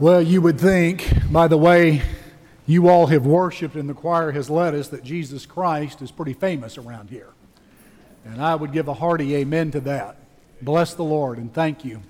Well, you would think, by the way you all have worshiped and the choir has led us, that Jesus Christ is pretty famous around here. And I would give a hearty amen to that. Bless the Lord and thank you.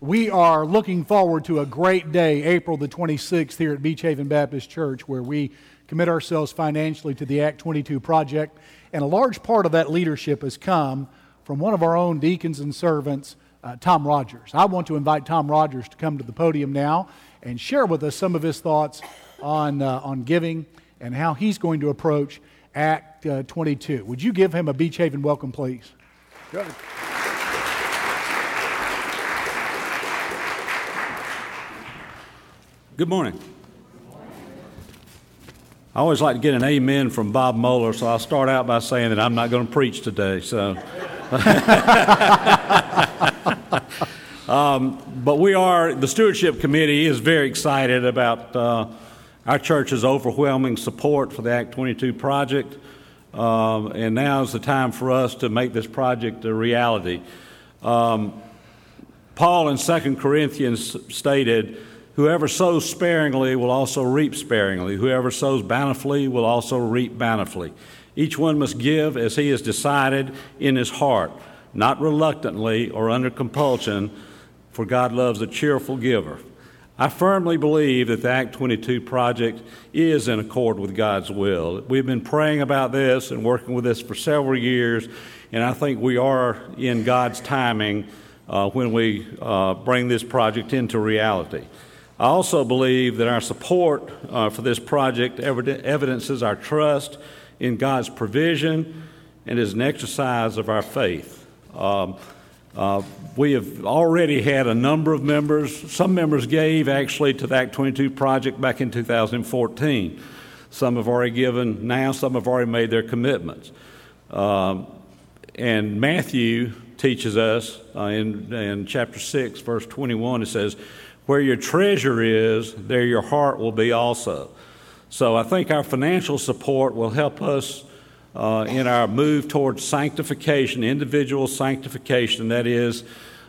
We are looking forward to a great day, April the 26th, here at Beach Haven Baptist Church, where we commit ourselves financially to the Act 22 project. And a large part of that leadership has come from one of our own deacons and servants, uh, Tom Rogers. I want to invite Tom Rogers to come to the podium now and share with us some of his thoughts on, uh, on giving and how he's going to approach Act uh, 22. Would you give him a Beach Haven welcome, please? Good. Good morning. I always like to get an amen from Bob Moeller, so I'll start out by saying that I'm not going to preach today. So. um, but we are, the Stewardship Committee is very excited about uh, our church's overwhelming support for the Act 22 project. Um, and now is the time for us to make this project a reality. Um, Paul in 2 Corinthians stated, Whoever sows sparingly will also reap sparingly. Whoever sows bountifully will also reap bountifully. Each one must give as he has decided in his heart, not reluctantly or under compulsion, for God loves a cheerful giver. I firmly believe that the Act 22 project is in accord with God's will. We've been praying about this and working with this for several years, and I think we are in God's timing uh, when we uh, bring this project into reality. I also believe that our support uh, for this project evidences our trust in God's provision and is an exercise of our faith. Um, uh, we have already had a number of members. Some members gave actually to the Act 22 project back in 2014. Some have already given now, some have already made their commitments. Um, and Matthew teaches us uh, in, in chapter 6, verse 21, it says, Where your treasure is, there your heart will be also. So I think our financial support will help us uh, in our move towards sanctification, individual sanctification, that is,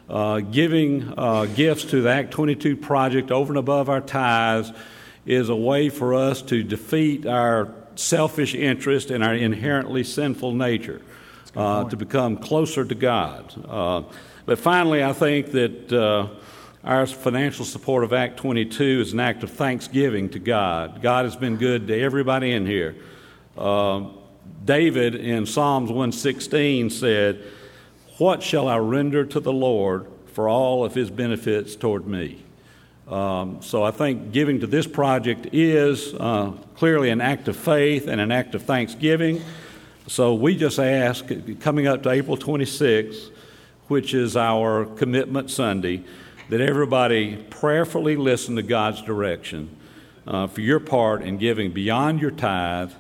uh, giving uh, gifts to the Act 22 project over and above our tithes is a way for us to defeat our selfish interest and our inherently sinful nature, uh, to become closer to God. Uh, but finally, I think that uh, our financial support of Act 22 is an act of thanksgiving to God. God has been good to everybody in here. Uh, David in Psalms 116 said, What shall I render to the Lord for all of his benefits toward me? Um, so I think giving to this project is uh, clearly an act of faith and an act of thanksgiving. So we just ask, coming up to April 26th, which is our commitment Sunday, that everybody prayerfully listen to God's direction uh, for your part in giving beyond your tithe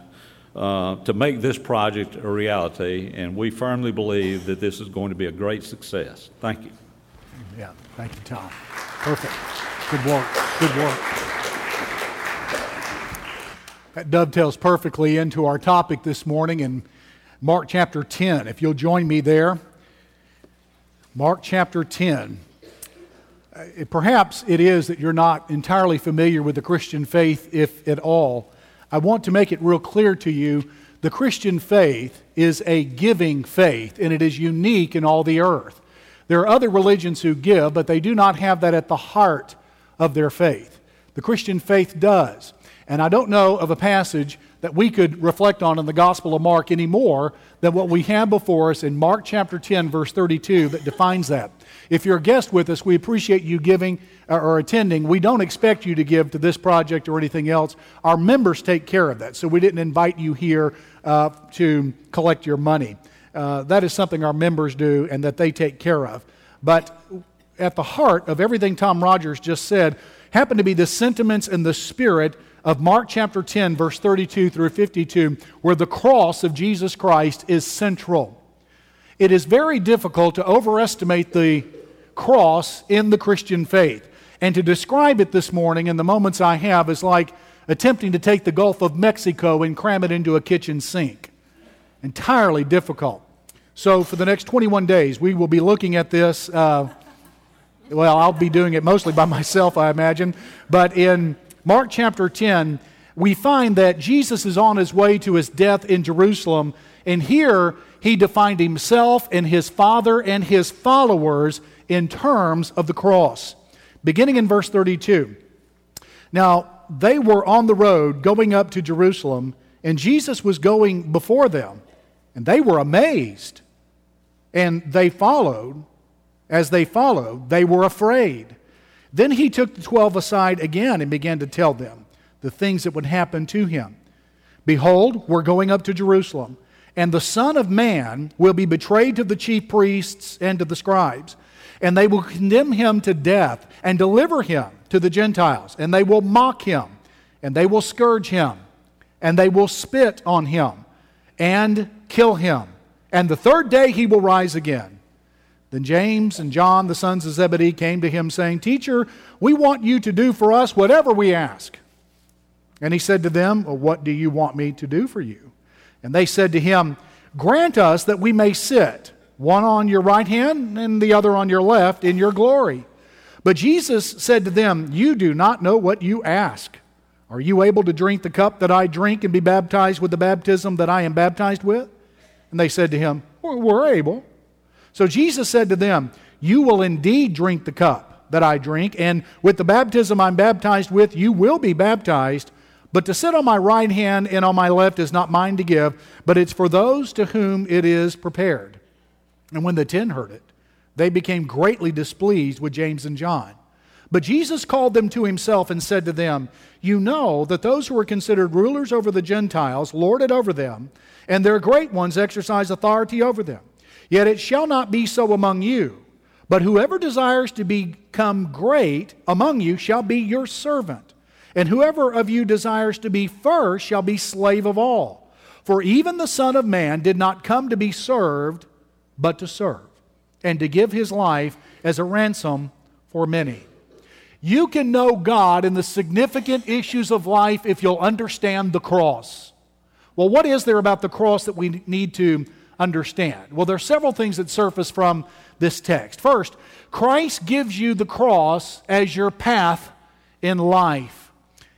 uh, to make this project a reality, and we firmly believe that this is going to be a great success. Thank you. Yeah, thank you, Tom. Perfect. Good work. Good work. That dovetails perfectly into our topic this morning in Mark chapter 10. If you'll join me there, Mark chapter 10 Uh, perhaps it is that you're not entirely familiar with the Christian faith, if at all. I want to make it real clear to you the Christian faith is a giving faith, and it is unique in all the earth. There are other religions who give, but they do not have that at the heart of their faith. The Christian faith does. And I don't know of a passage that we could reflect on in the Gospel of Mark any more than what we have before us in Mark chapter 10, verse 32, that defines that. If you're a guest with us, we appreciate you giving uh, or attending. We don't expect you to give to this project or anything else. Our members take care of that, so we didn't invite you here uh, to collect your money. Uh, that is something our members do and that they take care of. But at the heart of everything Tom Rogers just said happened to be the sentiments and the spirit of Mark chapter 10, verse 32 through 52, where the cross of Jesus Christ is central. It is very difficult to overestimate the cross in the Christian faith. And to describe it this morning in the moments I have is like attempting to take the Gulf of Mexico and cram it into a kitchen sink. Entirely difficult. So, for the next 21 days, we will be looking at this uh, Well, I'll be doing it mostly by myself, I imagine. But in Mark chapter 10, we find that Jesus is on his way to his death in Jerusalem. And here he defined himself and his Father and his followers in terms of the cross. Beginning in verse 32. Now, they were on the road going up to Jerusalem, and Jesus was going before them. And they were amazed. And they followed. As they followed, they were afraid. Then he took the twelve aside again and began to tell them the things that would happen to him. Behold, we're going up to Jerusalem, and the Son of Man will be betrayed to the chief priests and to the scribes, and they will condemn him to death and deliver him to the Gentiles, and they will mock him, and they will scourge him, and they will spit on him, and kill him. And the third day he will rise again. Then James and John, the sons of Zebedee, came to him, saying, Teacher, we want you to do for us whatever we ask. And he said to them, well, What do you want me to do for you? And they said to him, Grant us that we may sit, one on your right hand and the other on your left, in your glory. But Jesus said to them, You do not know what you ask. Are you able to drink the cup that I drink and be baptized with the baptism that I am baptized with? And they said to him, We're able. So Jesus said to them, You will indeed drink the cup that I drink, and with the baptism I'm baptized with, you will be baptized. But to sit on my right hand and on my left is not mine to give, but it's for those to whom it is prepared. And when the ten heard it, they became greatly displeased with James and John. But Jesus called them to himself and said to them, You know that those who are considered rulers over the Gentiles lord it over them, and their great ones exercise authority over them. Yet it shall not be so among you. But whoever desires to become great among you shall be your servant. And whoever of you desires to be first shall be slave of all. For even the Son of Man did not come to be served, but to serve, and to give his life as a ransom for many. You can know God in the significant issues of life if you'll understand the cross. Well, what is there about the cross that we need to understand? Well, there are several things that surface from this text. First, Christ gives you the cross as your path in life.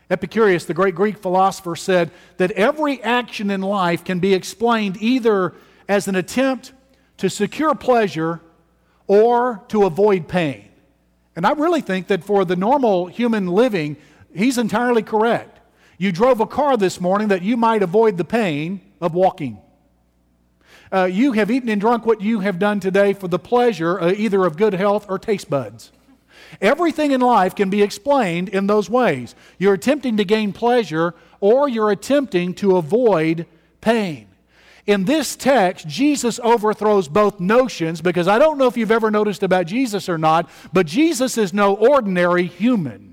Epicurus, the great Greek philosopher, said that every action in life can be explained either as an attempt to secure pleasure or to avoid pain. And I really think that for the normal human living, he's entirely correct. You drove a car this morning that you might avoid the pain of walking. Uh, you have eaten and drunk what you have done today for the pleasure uh, either of good health or taste buds. Everything in life can be explained in those ways. You're attempting to gain pleasure or you're attempting to avoid pain. In this text, Jesus overthrows both notions because I don't know if you've ever noticed about Jesus or not, but Jesus is no ordinary human.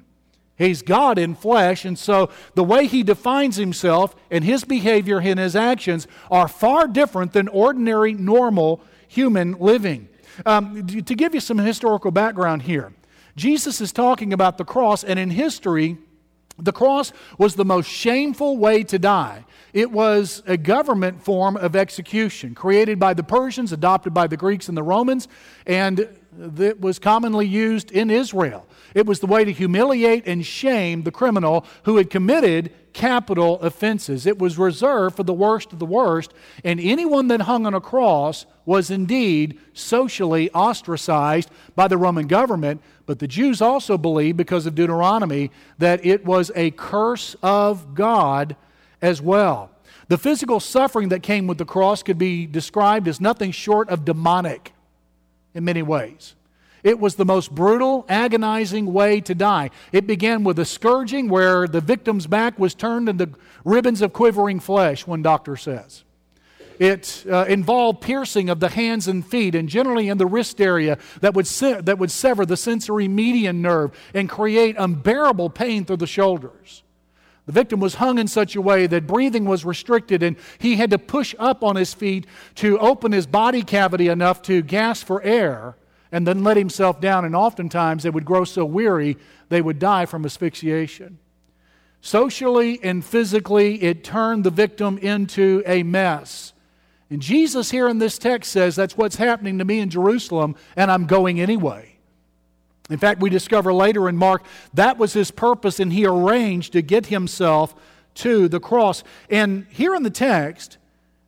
He's God in flesh, and so the way he defines himself and his behavior and his actions are far different than ordinary, normal human living. Um, to give you some historical background here, Jesus is talking about the cross, and in history, the cross was the most shameful way to die. It was a government form of execution created by the Persians, adopted by the Greeks and the Romans, and that was commonly used in Israel. It was the way to humiliate and shame the criminal who had committed capital offenses. It was reserved for the worst of the worst, and anyone that hung on a cross was indeed socially ostracized by the Roman government. But the Jews also believed, because of Deuteronomy, that it was a curse of God as well. The physical suffering that came with the cross could be described as nothing short of demonic in many ways. It was the most brutal, agonizing way to die. It began with a scourging where the victim's back was turned into ribbons of quivering flesh, one doctor says. It uh, involved piercing of the hands and feet, and generally in the wrist area that would, se- that would sever the sensory median nerve and create unbearable pain through the shoulders. The victim was hung in such a way that breathing was restricted, and he had to push up on his feet to open his body cavity enough to gasp for air and then let himself down. And oftentimes they would grow so weary they would die from asphyxiation. Socially and physically, it turned the victim into a mess. And Jesus, here in this text, says, That's what's happening to me in Jerusalem, and I'm going anyway. In fact, we discover later in Mark that was his purpose, and he arranged to get himself to the cross. And here in the text,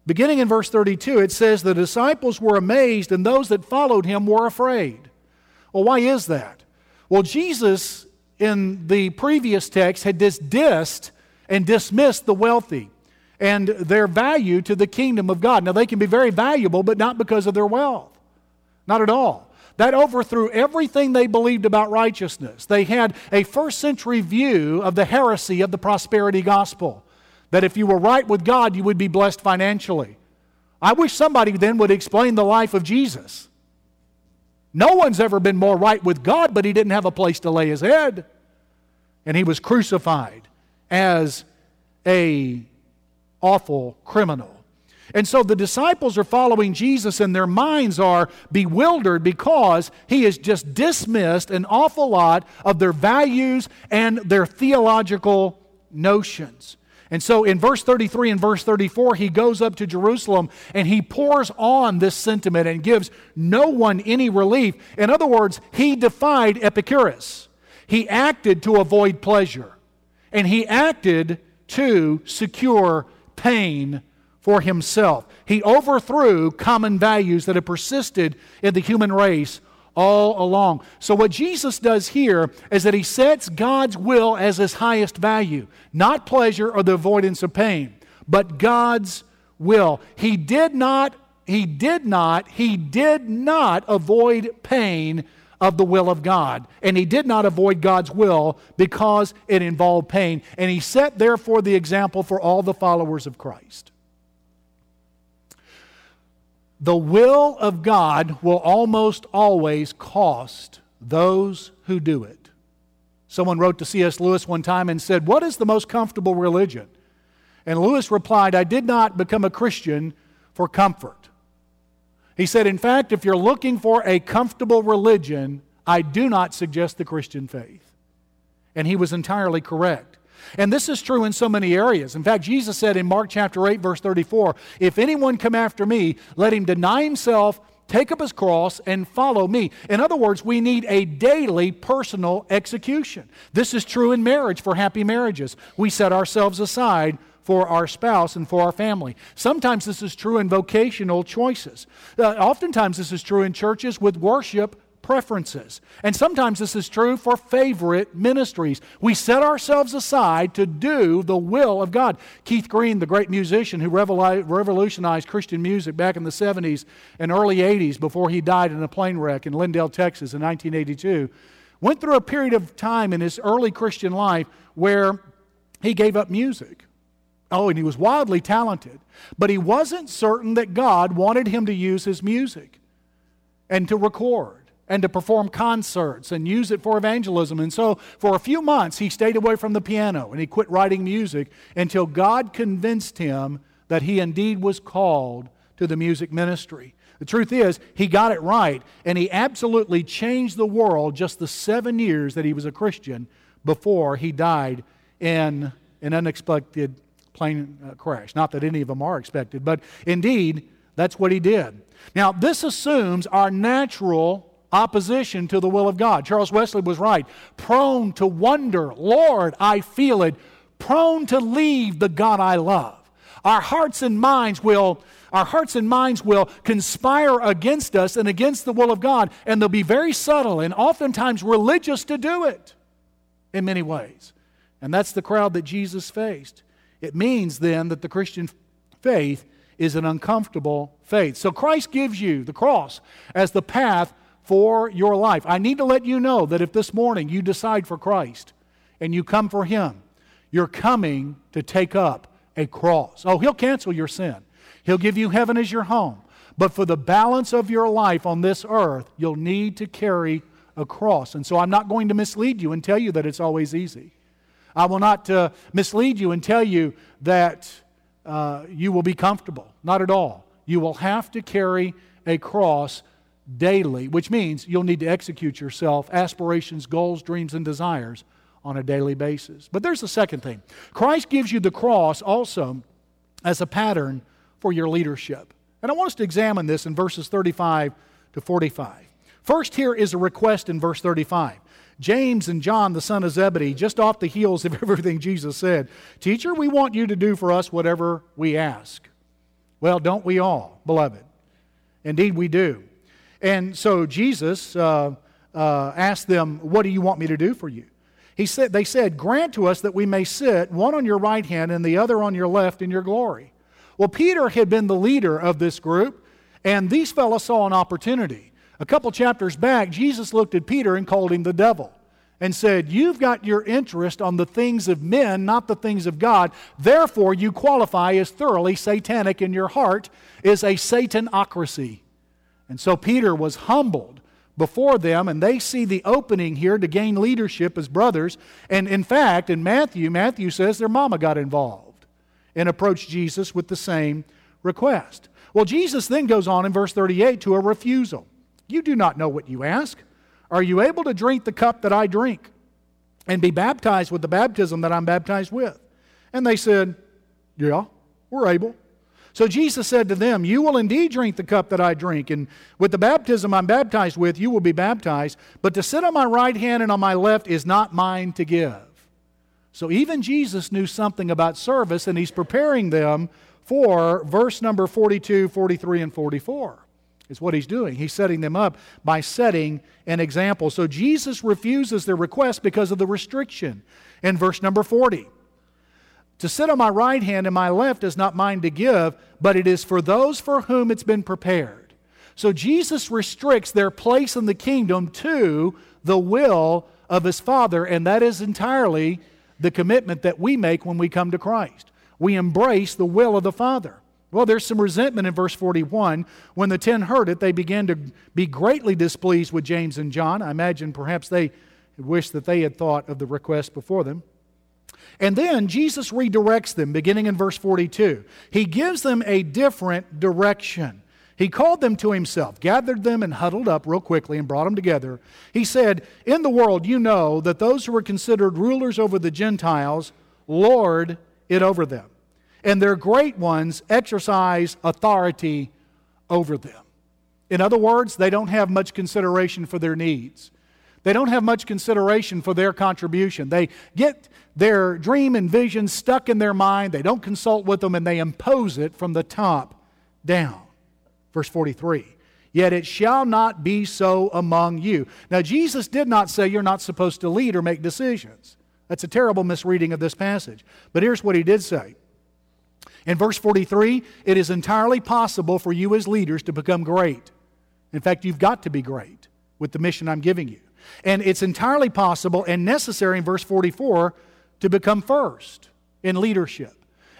beginning in verse 32, it says, The disciples were amazed, and those that followed him were afraid. Well, why is that? Well, Jesus in the previous text had dismissed and dismissed the wealthy and their value to the kingdom of God. Now, they can be very valuable, but not because of their wealth. Not at all. That overthrew everything they believed about righteousness. They had a first century view of the heresy of the prosperity gospel that if you were right with God, you would be blessed financially. I wish somebody then would explain the life of Jesus. No one's ever been more right with God, but he didn't have a place to lay his head. And he was crucified as a awful criminal. And so the disciples are following Jesus and their minds are bewildered because he has just dismissed an awful lot of their values and their theological notions. And so in verse 33 and verse 34, he goes up to Jerusalem and he pours on this sentiment and gives no one any relief. In other words, he defied Epicurus. He acted to avoid pleasure, and he acted to secure pain for himself. He overthrew common values that have persisted in the human race all along. So, what Jesus does here is that he sets God's will as his highest value, not pleasure or the avoidance of pain, but God's will. He did not, he did not, he did not avoid pain of the will of God. And he did not avoid God's will because it involved pain. And he set, therefore, the example for all the followers of Christ. The will of God will almost always cost those who do it. Someone wrote to C.S. Lewis one time and said, What is the most comfortable religion? And Lewis replied, I did not become a Christian for comfort. He said, In fact, if you're looking for a comfortable religion, I do not suggest the Christian faith. And he was entirely correct. And this is true in so many areas. In fact, Jesus said in Mark chapter 8, verse 34, If anyone come after me, let him deny himself, take up his cross, and follow me. In other words, we need a daily personal execution. This is true in marriage for happy marriages. We set ourselves aside for our spouse and for our family. Sometimes this is true in vocational choices. Uh, oftentimes, this is true in churches with worship preferences. And sometimes this is true for favorite ministries. We set ourselves aside to do the will of God. Keith Green, the great musician who revolutionized Christian music back in the 70s and early 80s before he died in a plane wreck in Lindale, Texas in 1982, went through a period of time in his early Christian life where he gave up music. Oh, and he was wildly talented, but he wasn't certain that God wanted him to use his music and to record and to perform concerts and use it for evangelism. And so, for a few months, he stayed away from the piano and he quit writing music until God convinced him that he indeed was called to the music ministry. The truth is, he got it right, and he absolutely changed the world just the seven years that he was a Christian before he died in an unexpected plane uh, crash. Not that any of them are expected, but indeed, that's what he did. Now, this assumes our natural opposition to the will of God. Charles Wesley was right. Prone to wonder, Lord, I feel it. Prone to leave the God I love. Our hearts and minds will our hearts and minds will conspire against us and against the will of God, and they'll be very subtle and oftentimes religious to do it in many ways. And that's the crowd that Jesus faced. It means then that the Christian faith is an uncomfortable faith. So Christ gives you the cross as the path for your life. I need to let you know that if this morning you decide for Christ and you come for Him, you're coming to take up a cross. Oh, He'll cancel your sin, He'll give you heaven as your home. But for the balance of your life on this earth, you'll need to carry a cross. And so I'm not going to mislead you and tell you that it's always easy. I will not uh, mislead you and tell you that uh, you will be comfortable. Not at all. You will have to carry a cross daily, which means you'll need to execute yourself, aspirations, goals, dreams, and desires on a daily basis. But there's the second thing Christ gives you the cross also as a pattern for your leadership. And I want us to examine this in verses 35 to 45. First, here is a request in verse 35. James and John, the son of Zebedee, just off the heels of everything Jesus said, Teacher, we want you to do for us whatever we ask. Well, don't we all, beloved? Indeed, we do. And so Jesus uh, uh, asked them, What do you want me to do for you? He said, they said, Grant to us that we may sit, one on your right hand and the other on your left in your glory. Well, Peter had been the leader of this group, and these fellows saw an opportunity. A couple chapters back, Jesus looked at Peter and called him the devil and said, You've got your interest on the things of men, not the things of God. Therefore, you qualify as thoroughly satanic in your heart, is a Satanocracy. And so Peter was humbled before them, and they see the opening here to gain leadership as brothers. And in fact, in Matthew, Matthew says their mama got involved and approached Jesus with the same request. Well, Jesus then goes on in verse 38 to a refusal. You do not know what you ask. Are you able to drink the cup that I drink and be baptized with the baptism that I'm baptized with? And they said, Yeah, we're able. So Jesus said to them, You will indeed drink the cup that I drink, and with the baptism I'm baptized with, you will be baptized. But to sit on my right hand and on my left is not mine to give. So even Jesus knew something about service, and he's preparing them for verse number 42, 43, and 44 is what he's doing. He's setting them up by setting an example. So Jesus refuses their request because of the restriction in verse number 40. To sit on my right hand and my left is not mine to give, but it is for those for whom it's been prepared. So Jesus restricts their place in the kingdom to the will of his Father, and that is entirely the commitment that we make when we come to Christ. We embrace the will of the Father. Well, there's some resentment in verse 41. When the ten heard it, they began to be greatly displeased with James and John. I imagine perhaps they wished that they had thought of the request before them. And then Jesus redirects them, beginning in verse 42. He gives them a different direction. He called them to himself, gathered them, and huddled up real quickly and brought them together. He said, In the world, you know that those who are considered rulers over the Gentiles lord it over them, and their great ones exercise authority over them. In other words, they don't have much consideration for their needs. They don't have much consideration for their contribution. They get their dream and vision stuck in their mind, they don't consult with them, and they impose it from the top down. Verse 43 Yet it shall not be so among you. Now, Jesus did not say you're not supposed to lead or make decisions. That's a terrible misreading of this passage. But here's what he did say. In verse 43, it is entirely possible for you as leaders to become great. In fact, you've got to be great with the mission I'm giving you. And it's entirely possible and necessary in verse 44 to become first in leadership.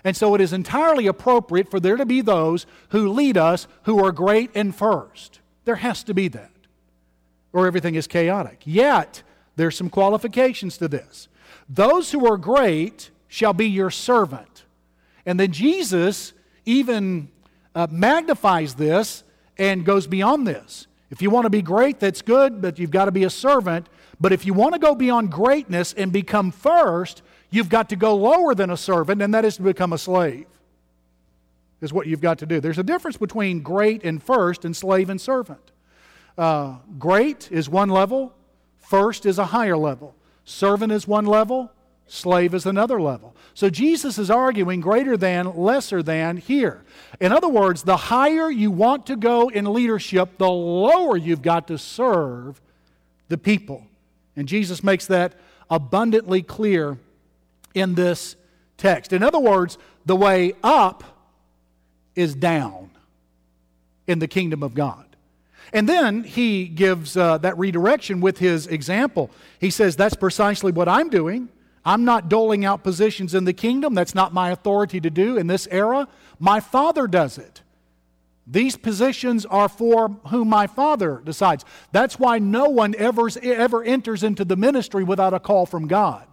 And so it is entirely appropriate for there to be those who lead us who are great and first. There has to be that, or everything is chaotic. Yet, there's some qualifications to this. Those who are great shall be your servant. And then Jesus even uh, magnifies this and goes beyond this. If you want to be great, that's good, but you've got to be a servant. But if you want to go beyond greatness and become first, you've got to go lower than a servant, and that is to become a slave. Is what you've got to do. There's a difference between great and first, and slave and servant. Uh, great is one level, first is a higher level. Servant is one level, slave is another level. So Jesus is arguing greater than, lesser than here. In other words, the higher you want to go in leadership, the lower you've got to serve the people. And Jesus makes that abundantly clear in this text. In other words, the way up is down in the kingdom of God. And then he gives uh, that redirection with his example. He says, That's precisely what I'm doing. I'm not doling out positions in the kingdom. That's not my authority to do in this era. My Father does it. These positions are for whom my Father decides. That's why no one ever, ever enters into the ministry without a call from God.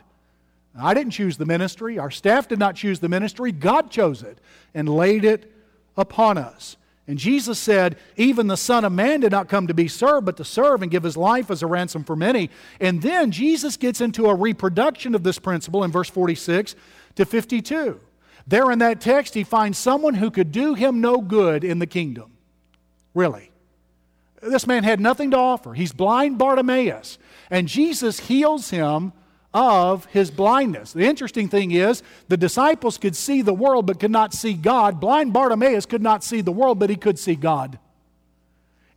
I didn't choose the ministry. Our staff did not choose the ministry. God chose it and laid it upon us. And Jesus said, Even the Son of Man did not come to be served, but to serve and give his life as a ransom for many. And then Jesus gets into a reproduction of this principle in verse 46 to 52. There in that text, he finds someone who could do him no good in the kingdom. Really. This man had nothing to offer. He's blind Bartimaeus. And Jesus heals him of his blindness. The interesting thing is, the disciples could see the world but could not see God. Blind Bartimaeus could not see the world, but he could see God.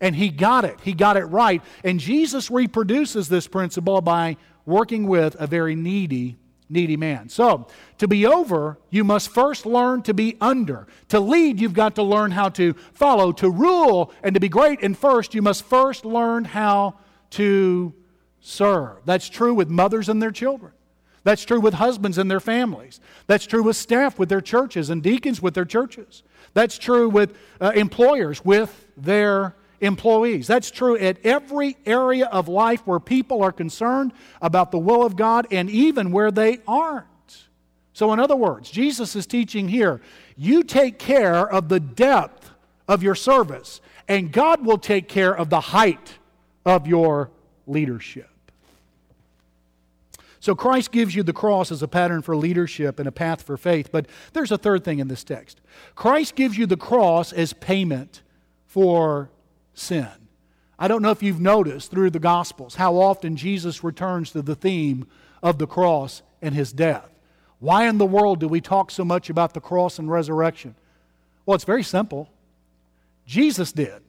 And he got it. He got it right. And Jesus reproduces this principle by working with a very needy, needy man. So, to be over, you must first learn to be under. To lead, you've got to learn how to follow. To rule and to be great and first, you must first learn how to serve. That's true with mothers and their children. That's true with husbands and their families. That's true with staff with their churches and deacons with their churches. That's true with uh, employers with their employees. That's true at every area of life where people are concerned about the will of God and even where they aren't. So, in other words, Jesus is teaching here you take care of the depth of your service, and God will take care of the height of your leadership. So Christ gives you the cross as a pattern for leadership and a path for faith. But there's a third thing in this text Christ gives you the cross as payment for sin. I don't know if you've noticed through the Gospels how often Jesus returns to the theme of the cross and his death. Why in the world do we talk so much about the cross and resurrection? Well, it's very simple. Jesus did.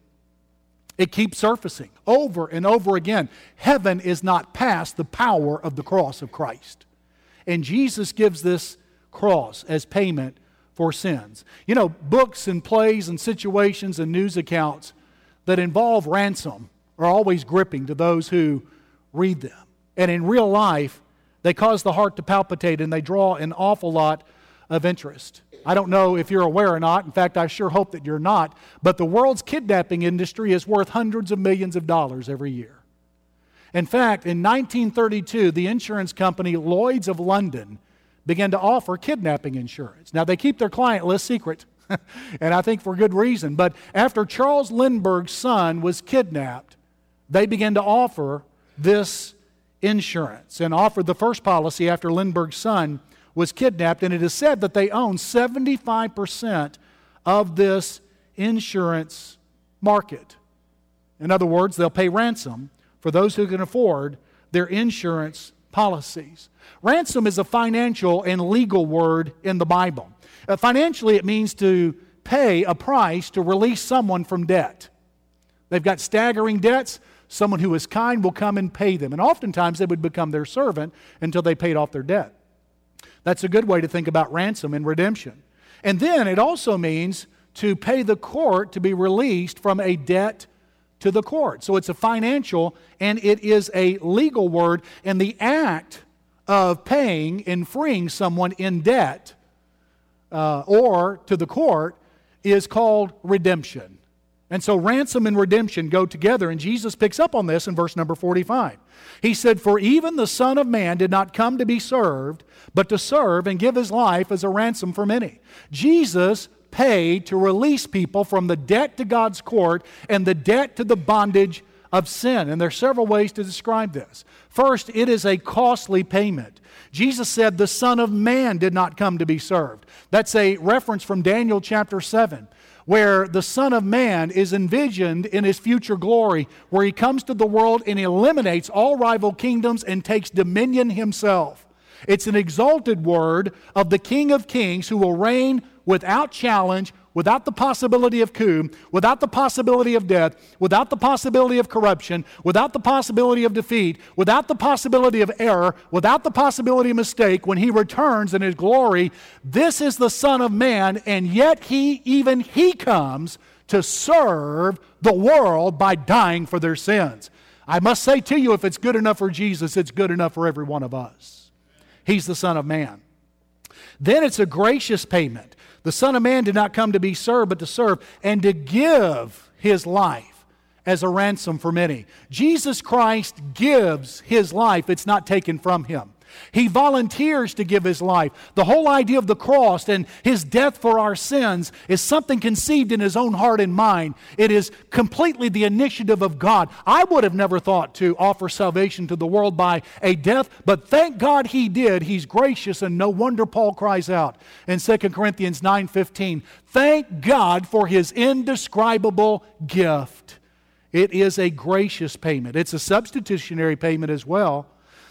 It keeps surfacing over and over again. Heaven is not past the power of the cross of Christ. And Jesus gives this cross as payment for sins. You know, books and plays and situations and news accounts that involve ransom are always gripping to those who read them. And in real life, they cause the heart to palpitate and they draw an awful lot of interest. I don't know if you're aware or not. In fact, I sure hope that you're not. But the world's kidnapping industry is worth hundreds of millions of dollars every year. In fact, in 1932, the insurance company Lloyd's of London began to offer kidnapping insurance. Now, they keep their client list secret, and I think for good reason. But after Charles Lindbergh's son was kidnapped, they began to offer this insurance and offered the first policy after Lindbergh's son was kidnapped, and it is said that they own 75% of this insurance market. In other words, they'll pay ransom for those who can afford their insurance policies. Ransom is a financial and legal word in the Bible. Uh, financially, it means to pay a price to release someone from debt. They've got staggering debts. Someone who is kind will come and pay them. And oftentimes they would become their servant until they paid off their debt. That's a good way to think about ransom and redemption. And then it also means to pay the court to be released from a debt to the court. So it's a financial and it is a legal word. And the act of paying and freeing someone in debt uh, or to the court is called redemption. And so ransom and redemption go together, and Jesus picks up on this in verse number 45. He said, For even the Son of Man did not come to be served, but to serve and give his life as a ransom for many. Jesus paid to release people from the debt to God's court and the debt to the bondage of sin. And there are several ways to describe this. First, it is a costly payment. Jesus said, The Son of Man did not come to be served. That's a reference from Daniel chapter 7 where the Son of Man is envisioned in his future glory, where he comes to the world and eliminates all rival kingdoms and takes dominion himself. It's an exalted word of the King of Kings who will reign without challenge, without the possibility of coup, without the possibility of death, without the possibility of corruption, without the possibility of defeat, without the possibility of error, without the possibility of mistake, when he returns in his glory, this is the Son of Man, and yet he, even he comes to serve the world by dying for their sins. I must say to you, if it's good enough for Jesus, it's good enough for every one of us. He's the Son of Man. Then it's a gracious payment. The Son of Man did not come to be served, but to serve and to give his life as a ransom for many. Jesus Christ gives his life, it's not taken from him. He volunteers to give his life. The whole idea of the cross and his death for our sins is something conceived in his own heart and mind. It is completely the initiative of God. I would have never thought to offer salvation to the world by a death, but thank God he did. He's gracious and no wonder Paul cries out in 2 Corinthians 9:15, "Thank God for his indescribable gift." It is a gracious payment. It's a substitutionary payment as well.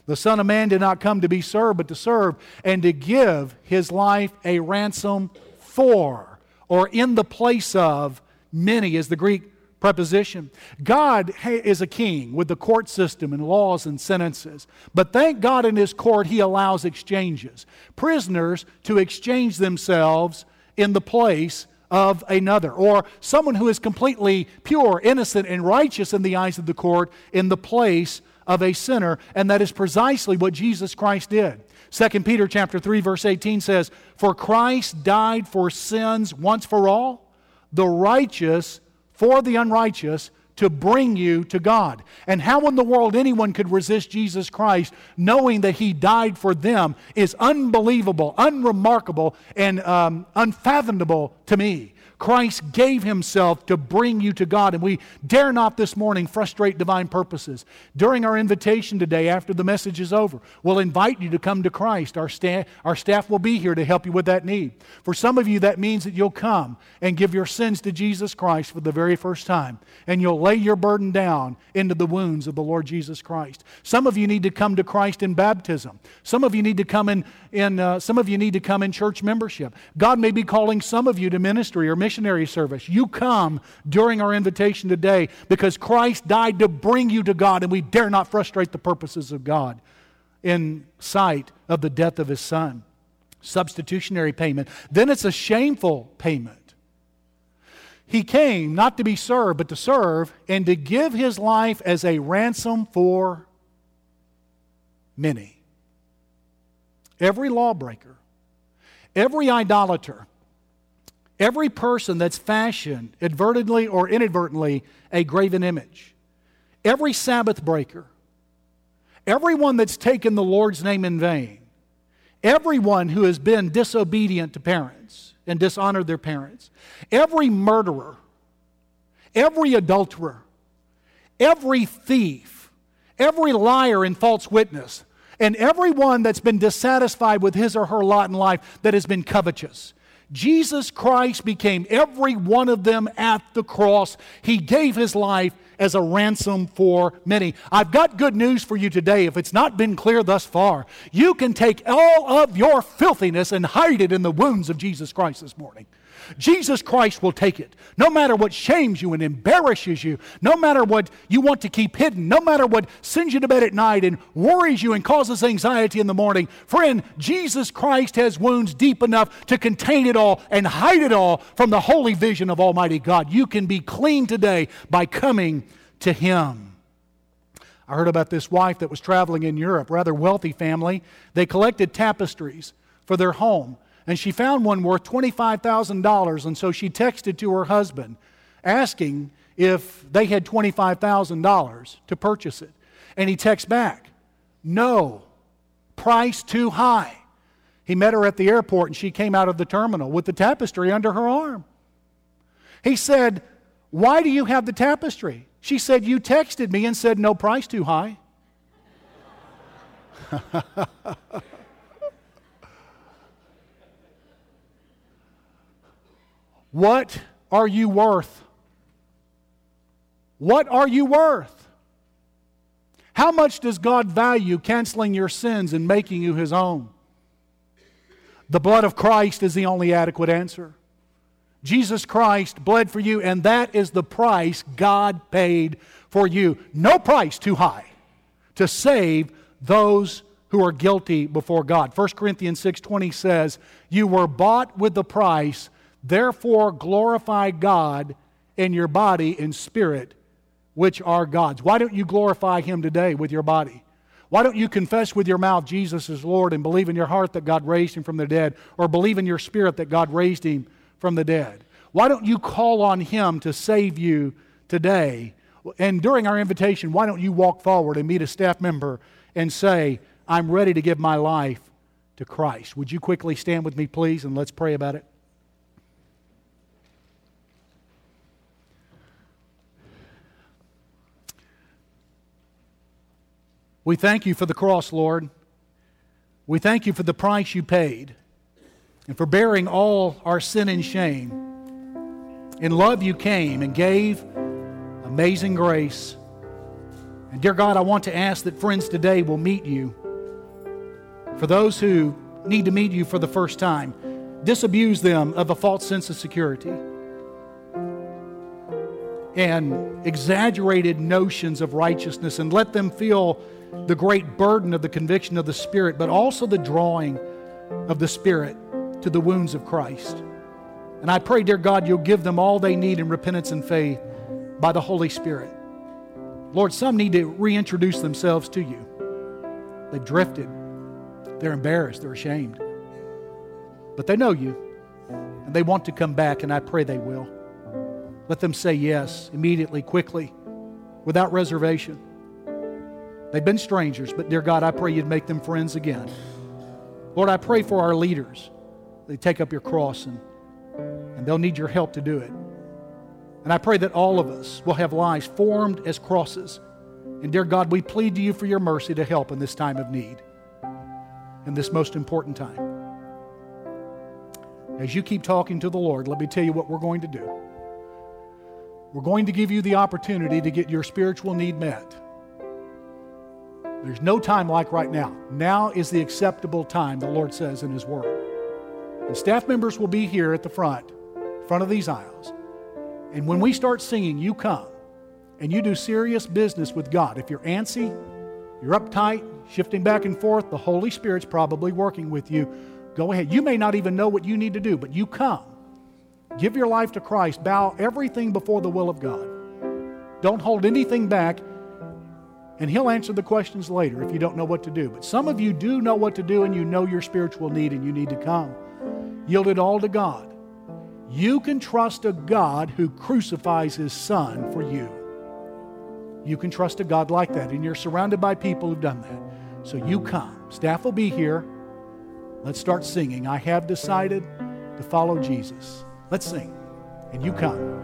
The Son of Man did not come to be served, but to serve and to give his life a ransom for, or in the place of, many, is the Greek preposition. God is a king with the court system and laws and sentences. But thank God in his court, he allows exchanges. Prisoners to exchange themselves in the place of another, or someone who is completely pure, innocent, and righteous in the eyes of the court in the place of a sinner, and that is precisely what Jesus Christ did. 2 Peter chapter 3 verse 18 says, "For Christ died for sins once for all, the righteous for the unrighteous, to bring you to God. And how in the world anyone could resist Jesus Christ knowing that He died for them is unbelievable, unremarkable, and um, unfathomable to me. Christ gave himself to bring you to God, and we dare not this morning frustrate divine purposes. During our invitation today, after the message is over, we'll invite you to come to Christ. Our, sta- our staff will be here to help you with that need. For some of you, that means that you'll come and give your sins to Jesus Christ for the very first time, and you'll lay your burden down into the wounds of the Lord Jesus Christ. Some of you need to come to Christ in baptism. Some of you need to come in, in uh, some of you need to come in church membership. God may be calling some of you to ministry or missionary service. You come during our invitation today because Christ died to bring you to God, and we dare not frustrate the purposes of God in sight of the death of his son. Substitutionary payment. Then it's a shameful payment. He came not to be served, but to serve and to give his life as a ransom for many. Every lawbreaker, every idolater, Every person that's fashioned, advertently or inadvertently, a graven image. Every Sabbath breaker. Everyone that's taken the Lord's name in vain. Everyone who has been disobedient to parents and dishonored their parents. Every murderer. Every adulterer. Every thief. Every liar and false witness. And everyone that's been dissatisfied with his or her lot in life that has been covetous Jesus Christ became every one of them at the cross. He gave his life as a ransom for many. I've got good news for you today. If it's not been clear thus far, you can take all of your filthiness and hide it in the wounds of Jesus Christ this morning. Jesus Christ will take it. No matter what shames you and embarrasses you, no matter what you want to keep hidden, no matter what sends you to bed at night and worries you and causes anxiety in the morning, friend, Jesus Christ has wounds deep enough to contain it all and hide it all from the holy vision of Almighty God. You can be clean today by coming to Him. I heard about this wife that was traveling in Europe, rather wealthy family. They collected tapestries for their home and she found one worth $25,000. And so she texted to her husband asking if they had $25,000 to purchase it. And he texts back, No, price too high. He met her at the airport and she came out of the terminal with the tapestry under her arm. He said, Why do you have the tapestry? She said, You texted me and said, No price too high. What are you worth? What are you worth? How much does God value canceling your sins and making you his own? The blood of Christ is the only adequate answer. Jesus Christ bled for you, and that is the price God paid for you. No price too high to save those who are guilty before God. 1 Corinthians 6:20 says, "You were bought with the price, Therefore, glorify God in your body and spirit, which are God's. Why don't you glorify Him today with your body? Why don't you confess with your mouth Jesus is Lord and believe in your heart that God raised Him from the dead, or believe in your spirit that God raised Him from the dead? Why don't you call on Him to save you today? And during our invitation, why don't you walk forward and meet a staff member and say, I'm ready to give my life to Christ? Would you quickly stand with me, please, and let's pray about it? We thank you for the cross, Lord. We thank you for the price you paid and for bearing all our sin and shame. In love, you came and gave Amazing Grace. And dear God, I want to ask that friends today will meet you. For those who need to meet you for the first time, disabuse them of a false sense of security and exaggerated notions of righteousness and let them feel the great burden of the conviction of the Spirit, but also the drawing of the Spirit to the wounds of Christ. And I pray, dear God, you'll give them all they need in repentance and faith by the Holy Spirit. Lord, some need to reintroduce themselves to you. They've drifted, they're embarrassed, they're ashamed. But they know you, and they want to come back, and I pray they will. Let them say yes immediately, quickly, without reservation. They've been strangers, but dear God, I pray you'd make them friends again. Lord, I pray for our leaders. They take up your cross and, and they'll need your help to do it. And I pray that all of us will have lives formed as crosses. And dear God, we plead to you for your mercy to help in this time of need, in this most important time. As you keep talking to the Lord, let me tell you what we're going to do. We're going to give you the opportunity to get your spiritual need met. There's no time like right now. Now is the acceptable time, the Lord says in His Word. And staff members will be here at the front, front of these aisles. And when we start singing, you come and you do serious business with God. If you're antsy, you're uptight, shifting back and forth, the Holy Spirit's probably working with you. Go ahead. You may not even know what you need to do, but you come. Give your life to Christ. Bow everything before the will of God. Don't hold anything back and He'll answer the questions later if you don't know what to do. But some of you do know what to do and you know your spiritual need and you need to come. Yield it all to God. You can trust a God who crucifies His Son for you. You can trust a God like that, and you're surrounded by people who've done that. So you come. Staff will be here. Let's start singing. I have decided to follow Jesus. Let's sing. And you come.